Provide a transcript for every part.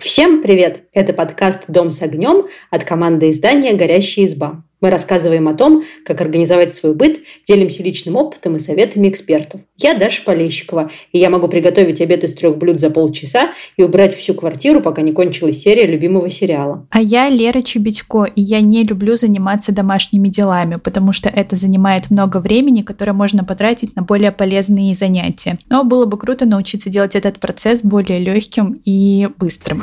Всем привет! Это подкаст «Дом с огнем» от команды издания «Горящая изба». Мы рассказываем о том, как организовать свой быт, делимся личным опытом и советами экспертов. Я Даша Полещикова, и я могу приготовить обед из трех блюд за полчаса и убрать всю квартиру, пока не кончилась серия любимого сериала. А я Лера Чебедько, и я не люблю заниматься домашними делами, потому что это занимает много времени, которое можно потратить на более полезные занятия. Но было бы круто научиться делать этот процесс более легким и быстрым.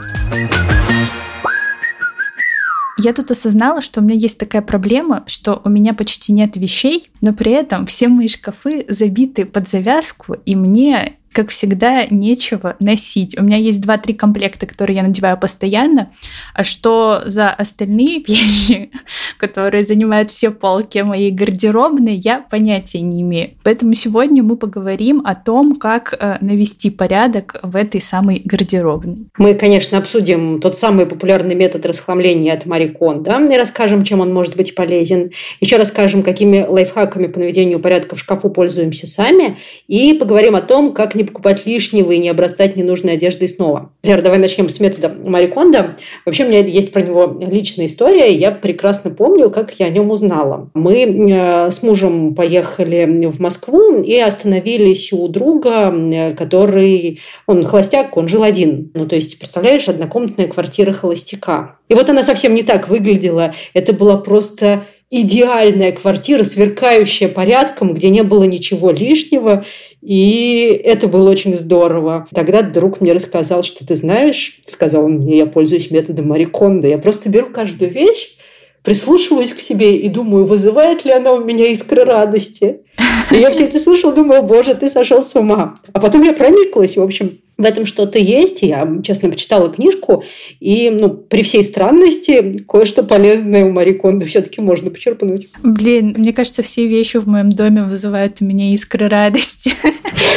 Я тут осознала, что у меня есть такая проблема, что у меня почти нет вещей, но при этом все мои шкафы забиты под завязку, и мне как всегда, нечего носить. У меня есть два-три комплекта, которые я надеваю постоянно, а что за остальные вещи, которые занимают все полки моей гардеробной, я понятия не имею. Поэтому сегодня мы поговорим о том, как э, навести порядок в этой самой гардеробной. Мы, конечно, обсудим тот самый популярный метод расхламления от Марикон, да, и расскажем, чем он может быть полезен. Еще расскажем, какими лайфхаками по наведению порядка в шкафу пользуемся сами, и поговорим о том, как не покупать лишнего и не обрастать ненужной одеждой снова. Лера, давай начнем с метода Мариконда. Вообще, у меня есть про него личная история. Я прекрасно помню, как я о нем узнала. Мы э, с мужем поехали в Москву и остановились у друга, э, который... Он холостяк, он жил один. Ну, то есть, представляешь, однокомнатная квартира холостяка. И вот она совсем не так выглядела. Это была просто идеальная квартира, сверкающая порядком, где не было ничего лишнего. И это было очень здорово. Тогда друг мне рассказал, что ты знаешь, сказал он мне, я пользуюсь методом Мариконда. Я просто беру каждую вещь, прислушиваюсь к себе и думаю, вызывает ли она у меня искры радости. И я все это слушала, думаю, боже, ты сошел с ума. А потом я прониклась, в общем, в этом что-то есть. Я, честно, почитала книжку, и ну, при всей странности кое-что полезное у Мари Кондо все-таки можно почерпнуть. Блин, мне кажется, все вещи в моем доме вызывают у меня искры радости.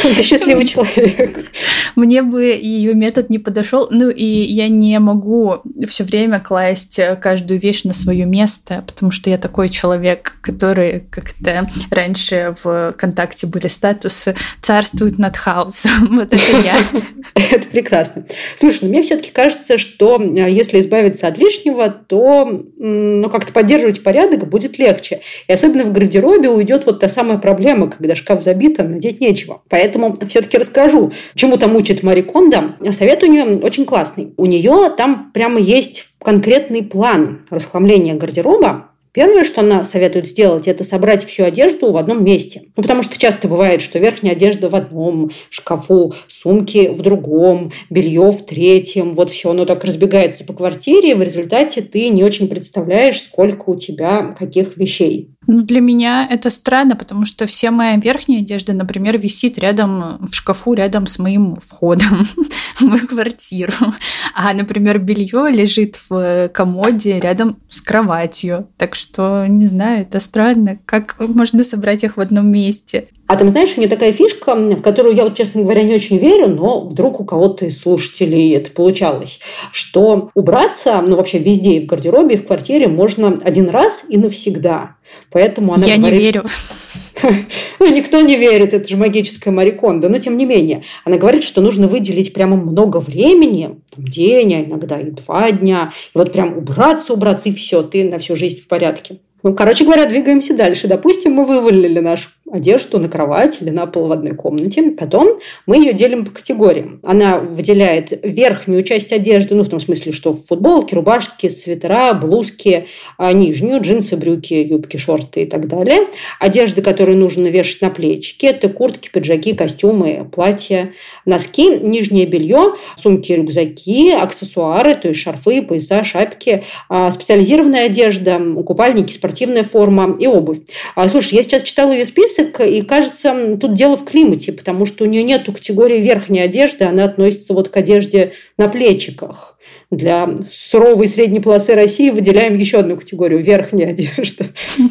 Ты счастливый человек. Мне бы ее метод не подошел. Ну и я не могу все время класть каждую вещь на свое место, потому что я такой человек, который как-то раньше в контакте были статусы «царствует над хаосом». Вот это я. Это прекрасно. Слушай, ну мне все-таки кажется, что э, если избавиться от лишнего, то ну, как-то поддерживать порядок будет легче. И особенно в гардеробе уйдет вот та самая проблема, когда шкаф забит, а надеть нечего. Поэтому все-таки расскажу, чему там учит Мари Кондо. Совет у нее очень классный. У нее там прямо есть конкретный план расхламления гардероба, Первое, что она советует сделать, это собрать всю одежду в одном месте. Ну, потому что часто бывает, что верхняя одежда в одном шкафу, сумки в другом, белье в третьем. Вот все оно так разбегается по квартире, и в результате ты не очень представляешь, сколько у тебя каких вещей. Ну, для меня это странно, потому что вся моя верхняя одежда, например, висит рядом в шкафу, рядом с моим входом в мою квартиру. А, например, белье лежит в комоде рядом с кроватью. Так что, не знаю, это странно. Как можно собрать их в одном месте? А там, знаешь, у нее такая фишка, в которую я, вот, честно говоря, не очень верю, но вдруг у кого-то из слушателей это получалось, что убраться, ну, вообще везде, и в гардеробе, и в квартире можно один раз и навсегда. Поэтому она Я говорит, не верю. Ну, никто не верит, это же магическая Мариконда. Но, тем не менее, она говорит, что нужно выделить прямо много времени, там, день, а иногда и два дня, и вот прям убраться, убраться, и все, ты на всю жизнь в порядке. Ну, короче говоря, двигаемся дальше. Допустим, мы вывалили нашу одежду на кровать или на пол в одной комнате. Потом мы ее делим по категориям. Она выделяет верхнюю часть одежды, ну, в том смысле, что футболки, рубашки, свитера, блузки, а нижнюю, джинсы, брюки, юбки, шорты и так далее. Одежда, которую нужно вешать на плечики, это куртки, пиджаки, костюмы, платья, носки, нижнее белье, сумки, рюкзаки, аксессуары, то есть шарфы, пояса, шапки, а, специализированная одежда, купальники, спортивная форма и обувь. А, слушай, я сейчас читала ее список, и кажется, тут дело в климате, потому что у нее нет категории верхней одежды, она относится вот к одежде на плечиках. Для суровой средней полосы России выделяем еще одну категорию – верхняя одежда.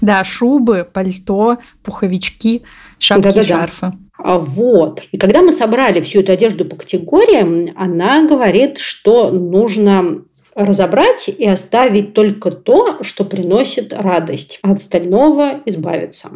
Да, шубы, пальто, пуховички, шапки, да -да -да. шарфы. А вот. И когда мы собрали всю эту одежду по категориям, она говорит, что нужно разобрать и оставить только то, что приносит радость, а от остального избавиться.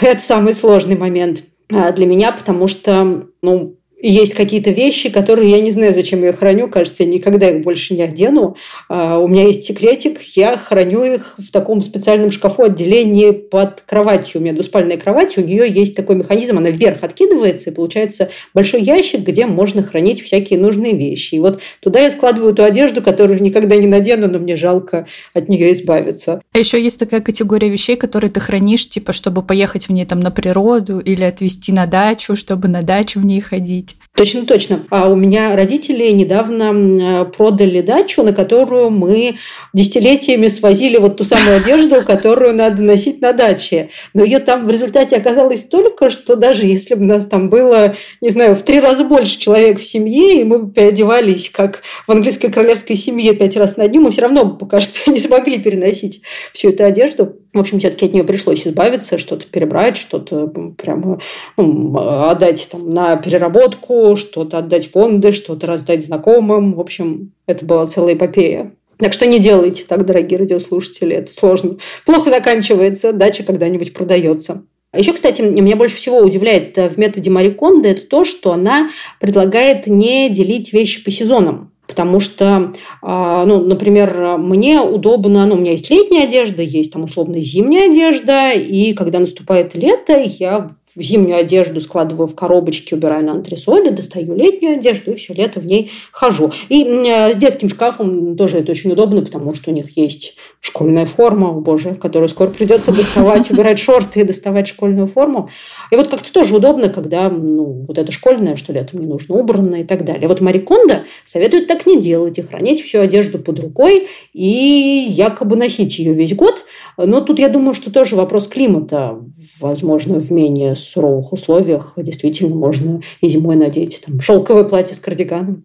Это самый сложный момент а, для меня, потому что, ну, есть какие-то вещи, которые я не знаю, зачем я храню. Кажется, я никогда их больше не одену. А, у меня есть секретик. Я храню их в таком специальном шкафу отделении под кроватью. У меня двуспальная кровать. У нее есть такой механизм. Она вверх откидывается, и получается большой ящик, где можно хранить всякие нужные вещи. И вот туда я складываю ту одежду, которую никогда не надену, но мне жалко от нее избавиться. А еще есть такая категория вещей, которые ты хранишь, типа, чтобы поехать в ней там на природу или отвезти на дачу, чтобы на дачу в ней ходить. Точно, точно. А у меня родители недавно продали дачу, на которую мы десятилетиями свозили вот ту самую одежду, которую надо носить на даче. Но ее там в результате оказалось столько, что даже если бы нас там было, не знаю, в три раза больше человек в семье, и мы переодевались, как в английской королевской семье пять раз на дню, мы все равно, кажется, не смогли переносить всю эту одежду. В общем, все-таки от нее пришлось избавиться, что-то перебрать, что-то прямо ну, отдать там, на переработку, что-то отдать фонды, что-то раздать знакомым. В общем, это была целая эпопея. Так что не делайте так, дорогие радиослушатели, это сложно. Плохо заканчивается, дача когда-нибудь продается. А еще, кстати, меня больше всего удивляет в методе Мари Кондо это то, что она предлагает не делить вещи по сезонам. Потому что, а, ну, например, мне удобно, ну, у меня есть летняя одежда, есть там условно зимняя одежда, и когда наступает лето, я зимнюю одежду складываю в коробочки, убираю на антресоли, достаю летнюю одежду и все лето в ней хожу. И с детским шкафом тоже это очень удобно, потому что у них есть школьная форма, о боже, которую скоро придется доставать, убирать шорты и доставать школьную форму. И вот как-то тоже удобно, когда ну, вот это школьное, что летом не нужно, убрано и так далее. Вот Мари Кондо советует так не делать и хранить всю одежду под рукой и якобы носить ее весь год. Но тут я думаю, что тоже вопрос климата, возможно, в менее суровых условиях действительно можно и зимой надеть там, шелковое платье с кардиганом.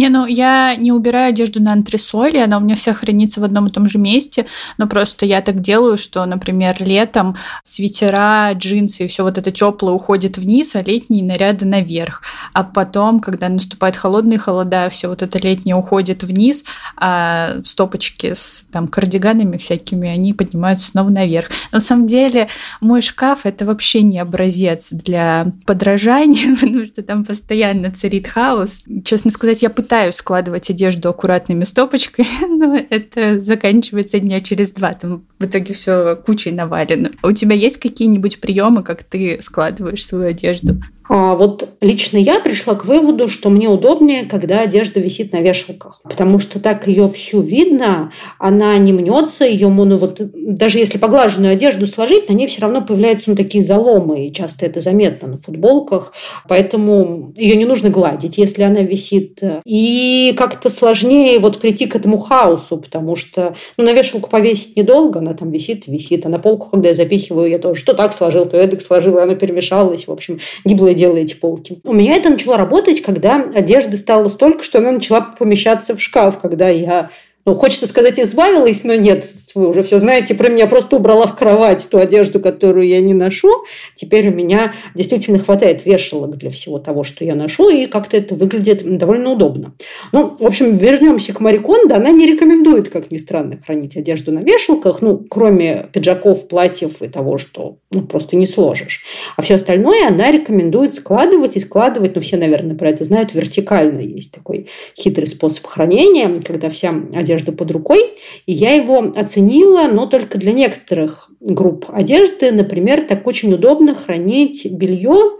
Не, ну я не убираю одежду на антресоли, она у меня вся хранится в одном и том же месте, но просто я так делаю, что, например, летом свитера, джинсы и все вот это теплое уходит вниз, а летние наряды наверх. А потом, когда наступают холодные холода, все вот это летнее уходит вниз, а стопочки с там кардиганами всякими, они поднимаются снова наверх. На самом деле, мой шкаф это вообще не образец для подражания, потому что там постоянно царит хаос. Честно сказать, я пытаюсь складывать одежду аккуратными стопочками, но это заканчивается дня через два. Там в итоге все кучей навалено. А у тебя есть какие-нибудь приемы, как ты складываешь свою одежду? А вот лично я пришла к выводу, что мне удобнее, когда одежда висит на вешалках, потому что так ее всю видно, она не мнется, ее ну, вот даже если поглаженную одежду сложить, на ней все равно появляются ну, такие заломы, и часто это заметно на футболках, поэтому ее не нужно гладить, если она висит. И как-то сложнее вот прийти к этому хаосу, потому что ну, на вешалку повесить недолго, она там висит, висит, а на полку, когда я запихиваю, я тоже что так сложил, то эдак сложил, и оно перемешалось, в общем, гиблое делала эти полки. У меня это начало работать, когда одежды стало столько, что она начала помещаться в шкаф, когда я ну, хочется сказать, избавилась, но нет, вы уже все знаете про меня, просто убрала в кровать ту одежду, которую я не ношу. Теперь у меня действительно хватает вешалок для всего того, что я ношу, и как-то это выглядит довольно удобно. Ну, в общем, вернемся к Марикондо. Она не рекомендует, как ни странно, хранить одежду на вешалках, ну, кроме пиджаков, платьев и того, что ну, просто не сложишь. А все остальное она рекомендует складывать и складывать, ну, все, наверное, про это знают, вертикально есть такой хитрый способ хранения, когда вся одежда одежды под рукой, и я его оценила, но только для некоторых групп одежды. Например, так очень удобно хранить белье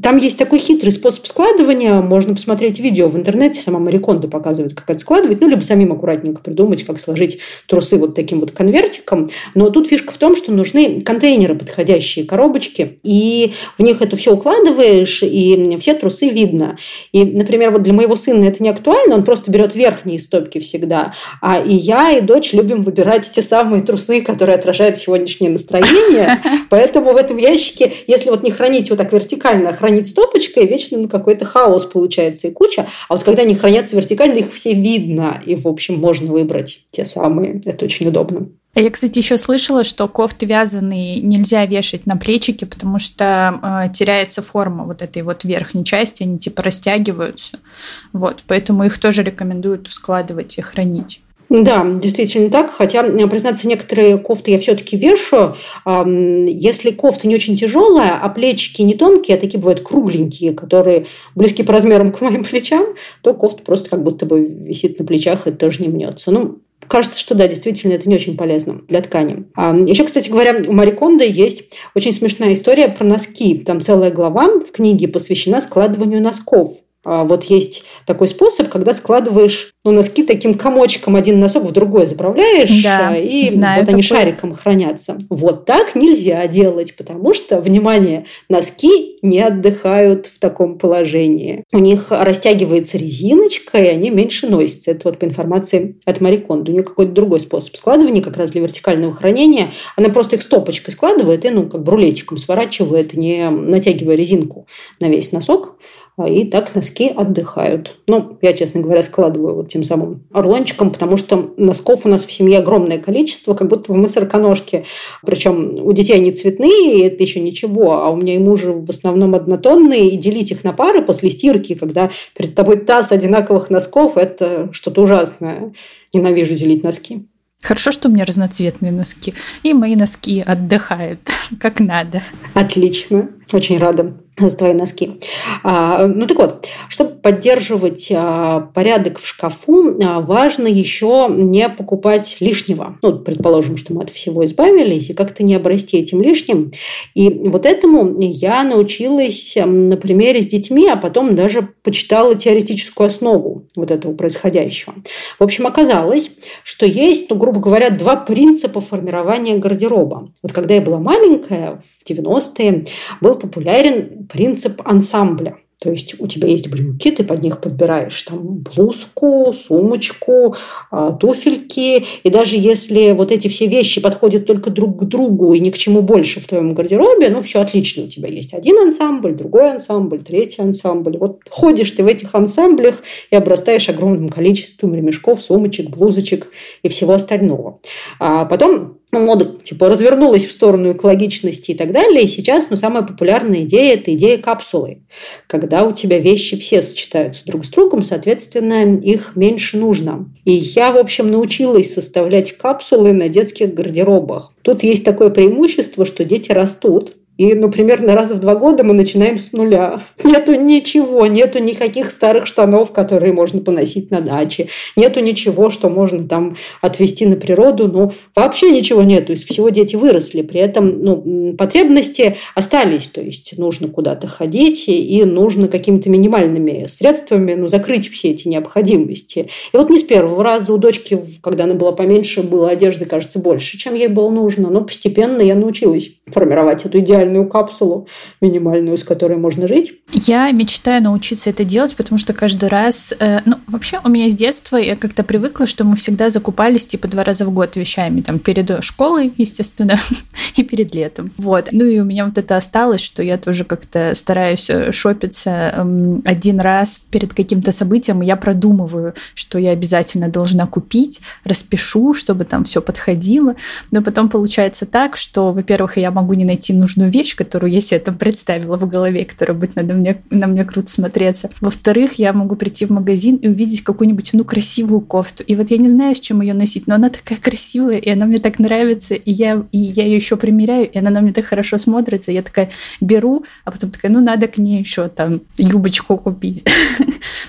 там есть такой хитрый способ складывания. Можно посмотреть видео в интернете. Сама Мариконда показывает, как это складывать. Ну, либо самим аккуратненько придумать, как сложить трусы вот таким вот конвертиком. Но тут фишка в том, что нужны контейнеры, подходящие коробочки. И в них это все укладываешь, и все трусы видно. И, например, вот для моего сына это не актуально. Он просто берет верхние стопки всегда. А и я, и дочь любим выбирать те самые трусы, которые отражают сегодняшнее настроение. Поэтому в этом ящике, если вот не хранить вот так вертикально, а хранить стопочкой, вечно ну, какой-то хаос получается и куча. А вот когда они хранятся вертикально, их все видно. И, в общем, можно выбрать те самые. Это очень удобно. А я, кстати, еще слышала, что кофты вязаные нельзя вешать на плечики, потому что э, теряется форма вот этой вот верхней части, они типа растягиваются. Вот, поэтому их тоже рекомендуют складывать и хранить. Да, действительно так. Хотя, признаться, некоторые кофты я все-таки вешаю. Если кофта не очень тяжелая, а плечики не тонкие, а такие бывают кругленькие, которые близки по размерам к моим плечам, то кофта просто как будто бы висит на плечах и тоже не мнется. Ну, Кажется, что да, действительно, это не очень полезно для ткани. Еще, кстати говоря, у Мари Кондо есть очень смешная история про носки. Там целая глава в книге посвящена складыванию носков. А, вот есть такой способ, когда складываешь ну, носки таким комочком один носок в другой заправляешь, да, а, и знаю вот они шариком хранятся. Вот так нельзя делать, потому что, внимание, носки не отдыхают в таком положении. У них растягивается резиночка, и они меньше носятся. Это вот по информации от Мариконда. У нее какой-то другой способ складывания, как раз для вертикального хранения. Она просто их стопочкой складывает и, ну, как брулетиком сворачивает, не натягивая резинку на весь носок. И так носки отдыхают. Ну, я, честно говоря, складываю вот тем самым рулончиком, потому что носков у нас в семье огромное количество, как будто бы мы сороконожки. Причем у детей они цветные, и это еще ничего, а у меня и мужа в основном однотонные, и делить их на пары после стирки, когда перед тобой таз одинаковых носков, это что-то ужасное. Ненавижу делить носки. Хорошо, что у меня разноцветные носки. И мои носки отдыхают как надо. Отлично. Очень рада за твои носки. А, ну так вот, чтобы поддерживать а, порядок в шкафу, а, важно еще не покупать лишнего. Ну, предположим, что мы от всего избавились, и как-то не обрасти этим лишним. И вот этому я научилась на примере с детьми, а потом даже почитала теоретическую основу вот этого происходящего. В общем, оказалось, что есть, ну, грубо говоря, два принципа формирования гардероба. Вот когда я была маленькая, в 90-е, был популярен принцип ансамбля. То есть у тебя есть брюки, ты под них подбираешь там блузку, сумочку, а, туфельки. И даже если вот эти все вещи подходят только друг к другу и ни к чему больше в твоем гардеробе, ну все отлично. У тебя есть один ансамбль, другой ансамбль, третий ансамбль. Вот ходишь ты в этих ансамблях и обрастаешь огромным количеством ремешков, сумочек, блузочек и всего остального. А потом ну, мода типа развернулась в сторону экологичности и так далее. И сейчас ну, самая популярная идея – это идея капсулы. Когда у тебя вещи все сочетаются друг с другом, соответственно, их меньше нужно. И я, в общем, научилась составлять капсулы на детских гардеробах. Тут есть такое преимущество, что дети растут, и, ну, примерно раз в два года мы начинаем с нуля. Нету ничего, нету никаких старых штанов, которые можно поносить на даче. Нету ничего, что можно там отвезти на природу. Ну, вообще ничего нету. Из всего дети выросли. При этом ну, потребности остались. То есть нужно куда-то ходить и нужно какими-то минимальными средствами ну, закрыть все эти необходимости. И вот не с первого раза у дочки, когда она была поменьше, было одежды, кажется, больше, чем ей было нужно. Но постепенно я научилась формировать эту идеальную капсулу минимальную, с которой можно жить. Я мечтаю научиться это делать, потому что каждый раз... Э, ну, вообще у меня с детства я как-то привыкла, что мы всегда закупались типа два раза в год вещами. Там перед школой, естественно, и перед летом. Вот. Ну и у меня вот это осталось, что я тоже как-то стараюсь э, шопиться э, один раз перед каким-то событием, и я продумываю, что я обязательно должна купить, распишу, чтобы там все подходило. Но потом получается так, что, во-первых, я могу не найти нужную вещь, которую я себе там представила в голове, которая будет на мне, на мне круто смотреться. Во-вторых, я могу прийти в магазин и увидеть какую-нибудь, ну, красивую кофту. И вот я не знаю, с чем ее носить, но она такая красивая, и она мне так нравится, и я, и я ее еще примеряю, и она на мне так хорошо смотрится. Я такая беру, а потом такая, ну, надо к ней еще там юбочку купить.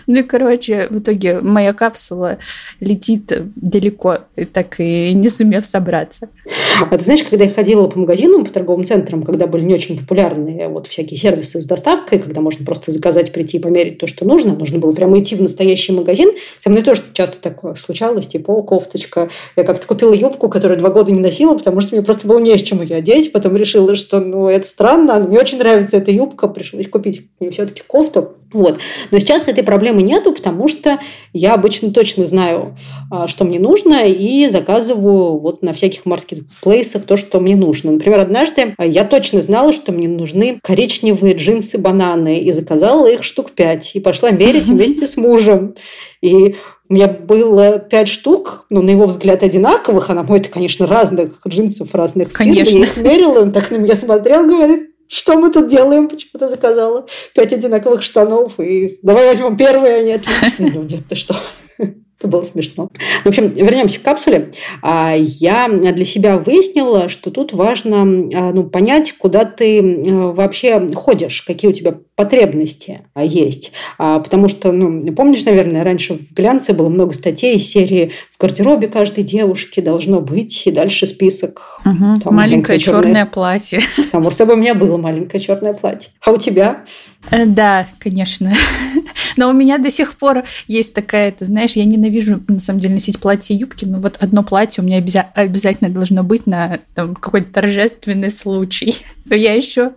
Ну и, короче, в итоге моя капсула летит далеко, так и не сумев собраться. А ты знаешь, когда я ходила по магазинам, по торговым центрам, когда были не очень популярные вот всякие сервисы с доставкой, когда можно просто заказать, прийти и померить то, что нужно, нужно было прямо идти в настоящий магазин. Со мной тоже часто такое случалось, типа, о, кофточка. Я как-то купила юбку, которую два года не носила, потому что мне просто было не с чем ее одеть. Потом решила, что ну, это странно, мне очень нравится эта юбка, пришлось купить мне все-таки кофту. Вот. Но сейчас этой проблемы нету, потому что я обычно точно знаю, а, что мне нужно, и заказываю вот на всяких маркетплейсах то, что мне нужно. Например, однажды я точно знала, что мне нужны коричневые джинсы-бананы, и заказала их штук пять, и пошла мерить вместе с мужем. И у меня было пять штук, ну, на его взгляд, одинаковых, а на мой, это, конечно, разных джинсов, разных конечно. фирм. Я их мерила, он так на меня смотрел, говорит, что мы тут делаем? Почему ты заказала пять одинаковых штанов? И давай возьмем первые, они отличные. Ну, нет, ты что? Это было смешно. В общем, вернемся к капсуле. А, я для себя выяснила, что тут важно а, ну, понять, куда ты а, вообще ходишь, какие у тебя потребности есть. Потому что, ну, помнишь, наверное, раньше в глянце было много статей из серии «В гардеробе каждой девушки должно быть», и дальше список. Угу. Там, маленькое черное, черное платье. Там, у себя у меня было маленькое черное платье. А у тебя? Э, да, конечно. Но у меня до сих пор есть такая, ты знаешь, я ненавижу, на самом деле, носить платье и юбки, но вот одно платье у меня обяза- обязательно должно быть на там, какой-то торжественный случай. Но я еще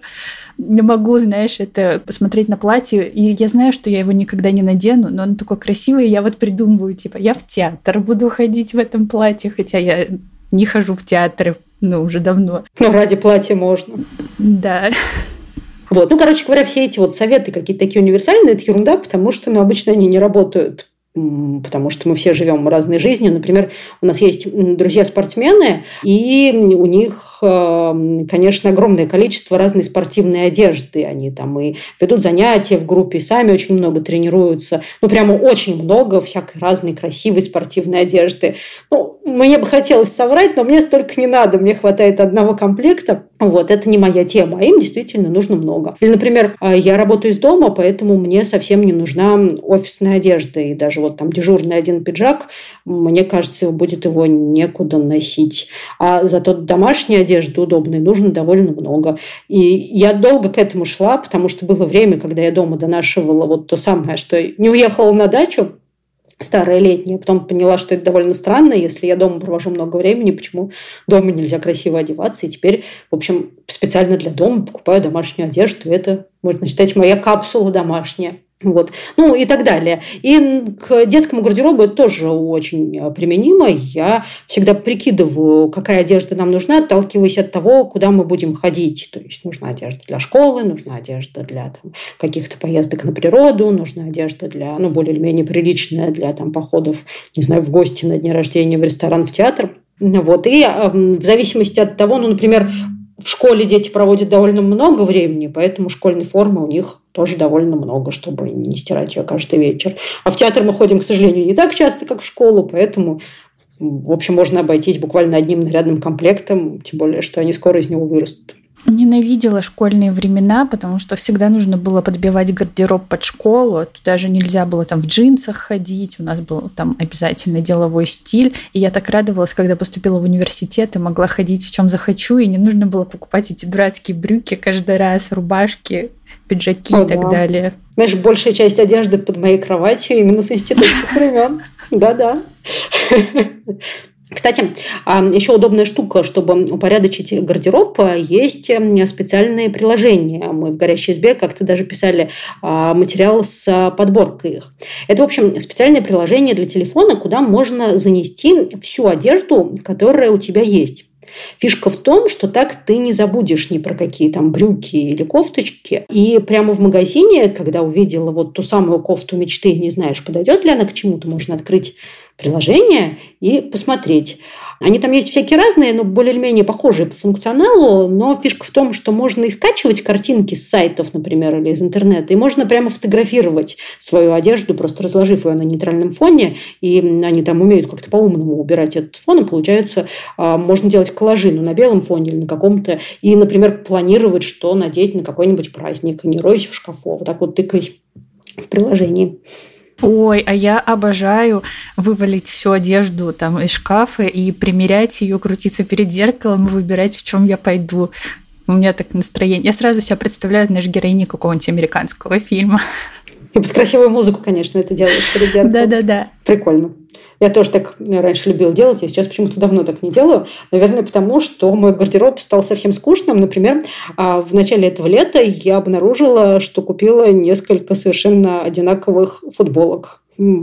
не могу, знаешь, это посмотреть на платье, и я знаю, что я его никогда не надену, но оно такое красивое, и я вот придумываю, типа, я в театр буду ходить в этом платье, хотя я не хожу в театры, ну, уже давно. Но ради платья можно. Да. Вот. Ну, короче говоря, все эти вот советы какие-то такие универсальные, это ерунда, потому что, ну, обычно они не работают потому что мы все живем разной жизнью. Например, у нас есть друзья-спортсмены, и у них, эм, конечно, огромное количество разной спортивной одежды. Они там и ведут занятия в группе, и сами очень много тренируются. Ну, прямо очень много всякой разной красивой спортивной одежды. Ну, мне бы хотелось соврать, но мне столько не надо. Мне хватает одного комплекта. Вот, это не моя тема, а им действительно нужно много. Или, например, а, я работаю из дома, поэтому мне совсем не нужна офисная одежда. И даже вот там дежурный один пиджак, мне кажется, будет его некуда носить. А зато домашней одежды удобной нужно довольно много. И я долго к этому шла, потому что было время, когда я дома донашивала вот то самое, что не уехала на дачу, старая летняя. Потом поняла, что это довольно странно, если я дома провожу много времени, почему дома нельзя красиво одеваться. И теперь, в общем, специально для дома покупаю домашнюю одежду. Это, можно считать, моя капсула домашняя. Вот. Ну и так далее. И к детскому гардеробу это тоже очень э, применимо. Я всегда прикидываю, какая одежда нам нужна, отталкиваясь от того, куда мы будем ходить. То есть нужна одежда для школы, нужна одежда для там, каких-то поездок на природу, нужна одежда для, ну, более или менее приличная для там, походов, не знаю, в гости на день рождения, в ресторан, в театр. Вот. И в зависимости от того, ну, например, в школе дети проводят довольно много времени, поэтому школьной формы у них тоже довольно много, чтобы не стирать ее каждый вечер. А в театр мы ходим, к сожалению, не так часто, как в школу, поэтому, в общем, можно обойтись буквально одним нарядным комплектом, тем более, что они скоро из него вырастут. Ненавидела школьные времена, потому что всегда нужно было подбивать гардероб под школу. Туда же нельзя было там в джинсах ходить. У нас был там обязательно деловой стиль. И я так радовалась, когда поступила в университет и могла ходить в чем захочу. И не нужно было покупать эти дурацкие брюки каждый раз, рубашки, пиджаки О, и так да. далее. Знаешь, большая часть одежды под моей кроватью именно с институтских времен. Да-да. Кстати, а, еще удобная штука, чтобы упорядочить гардероб, есть специальные приложения. Мы в «Горящей избе» как-то даже писали а, материал с подборкой их. Это, в общем, специальное приложение для телефона, куда можно занести всю одежду, которая у тебя есть. Фишка в том, что так ты не забудешь ни про какие там брюки или кофточки. И прямо в магазине, когда увидела вот ту самую кофту мечты, не знаешь, подойдет ли она к чему-то, можно открыть приложение и посмотреть. Они там есть всякие разные, но более-менее похожие по функционалу, но фишка в том, что можно и скачивать картинки с сайтов, например, или из интернета, и можно прямо фотографировать свою одежду, просто разложив ее на нейтральном фоне, и они там умеют как-то по-умному убирать этот фон, и получается, а, можно делать коллажи ну, на белом фоне или на каком-то, и, например, планировать, что надеть на какой-нибудь праздник, не ройся в шкафу, а вот так вот тыкай в приложении. Ой, а я обожаю вывалить всю одежду там из шкафа и примерять ее, крутиться перед зеркалом и выбирать, в чем я пойду. У меня так настроение. Я сразу себя представляю, знаешь, героиней какого-нибудь американского фильма. И под красивую музыку, конечно, это делаешь перед зеркалом. Да-да-да. Прикольно. Я тоже так раньше любила делать, я сейчас почему-то давно так не делаю. Наверное, потому что мой гардероб стал совсем скучным. Например, а, в начале этого лета я обнаружила, что купила несколько совершенно одинаковых футболок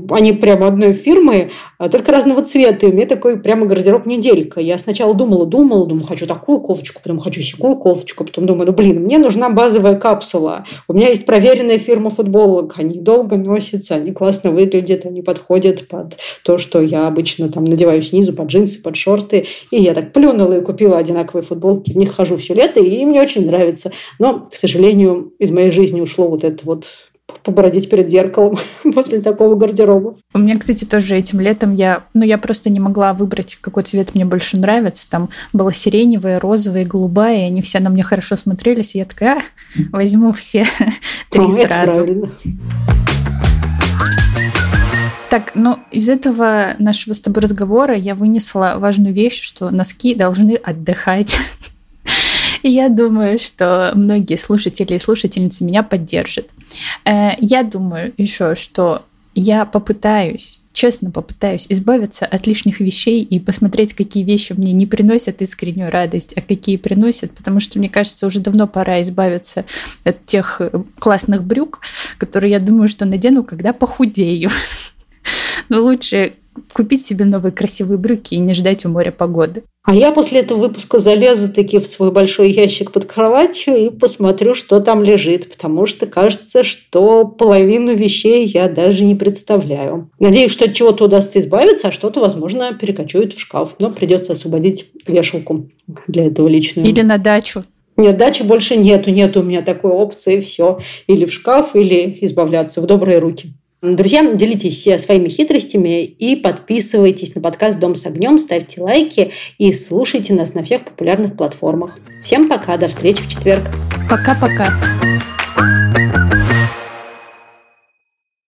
они прямо одной фирмы, а только разного цвета. И у меня такой прямо гардероб неделька. Я сначала думала, думала, думаю, хочу такую кофточку, потом хочу секую кофточку, потом думаю, ну блин, мне нужна базовая капсула. У меня есть проверенная фирма футболок, они долго носятся, они классно выглядят, они подходят под то, что я обычно там надеваю снизу, под джинсы, под шорты. И я так плюнула и купила одинаковые футболки, в них хожу все лето, и мне очень нравится. Но, к сожалению, из моей жизни ушло вот это вот побродить перед зеркалом после такого гардероба. У меня, кстати, тоже этим летом я, ну, я просто не могла выбрать, какой цвет мне больше нравится. Там было сиреневое, розовое, голубая, и они все на мне хорошо смотрелись, и я такая, а, возьму все три а, сразу. Так, ну, из этого нашего с тобой разговора я вынесла важную вещь, что носки должны отдыхать. Я думаю, что многие слушатели и слушательницы меня поддержат. Э, я думаю еще, что я попытаюсь честно попытаюсь избавиться от лишних вещей и посмотреть, какие вещи мне не приносят искреннюю радость, а какие приносят, потому что, мне кажется, уже давно пора избавиться от тех э, классных брюк, которые я думаю, что надену, когда похудею. Но лучше купить себе новые красивые брюки и не ждать у моря погоды. А я после этого выпуска залезу таки в свой большой ящик под кроватью и посмотрю, что там лежит, потому что кажется, что половину вещей я даже не представляю. Надеюсь, что от чего-то удастся избавиться, а что-то, возможно, перекочует в шкаф. Но придется освободить вешалку для этого личную. Или на дачу. Нет, дачи больше нету, нет у меня такой опции, все. Или в шкаф, или избавляться в добрые руки. Друзья, делитесь э, своими хитростями и подписывайтесь на подкаст «Дом с огнем», ставьте лайки и слушайте нас на всех популярных платформах. Всем пока, до встречи в четверг. Пока-пока.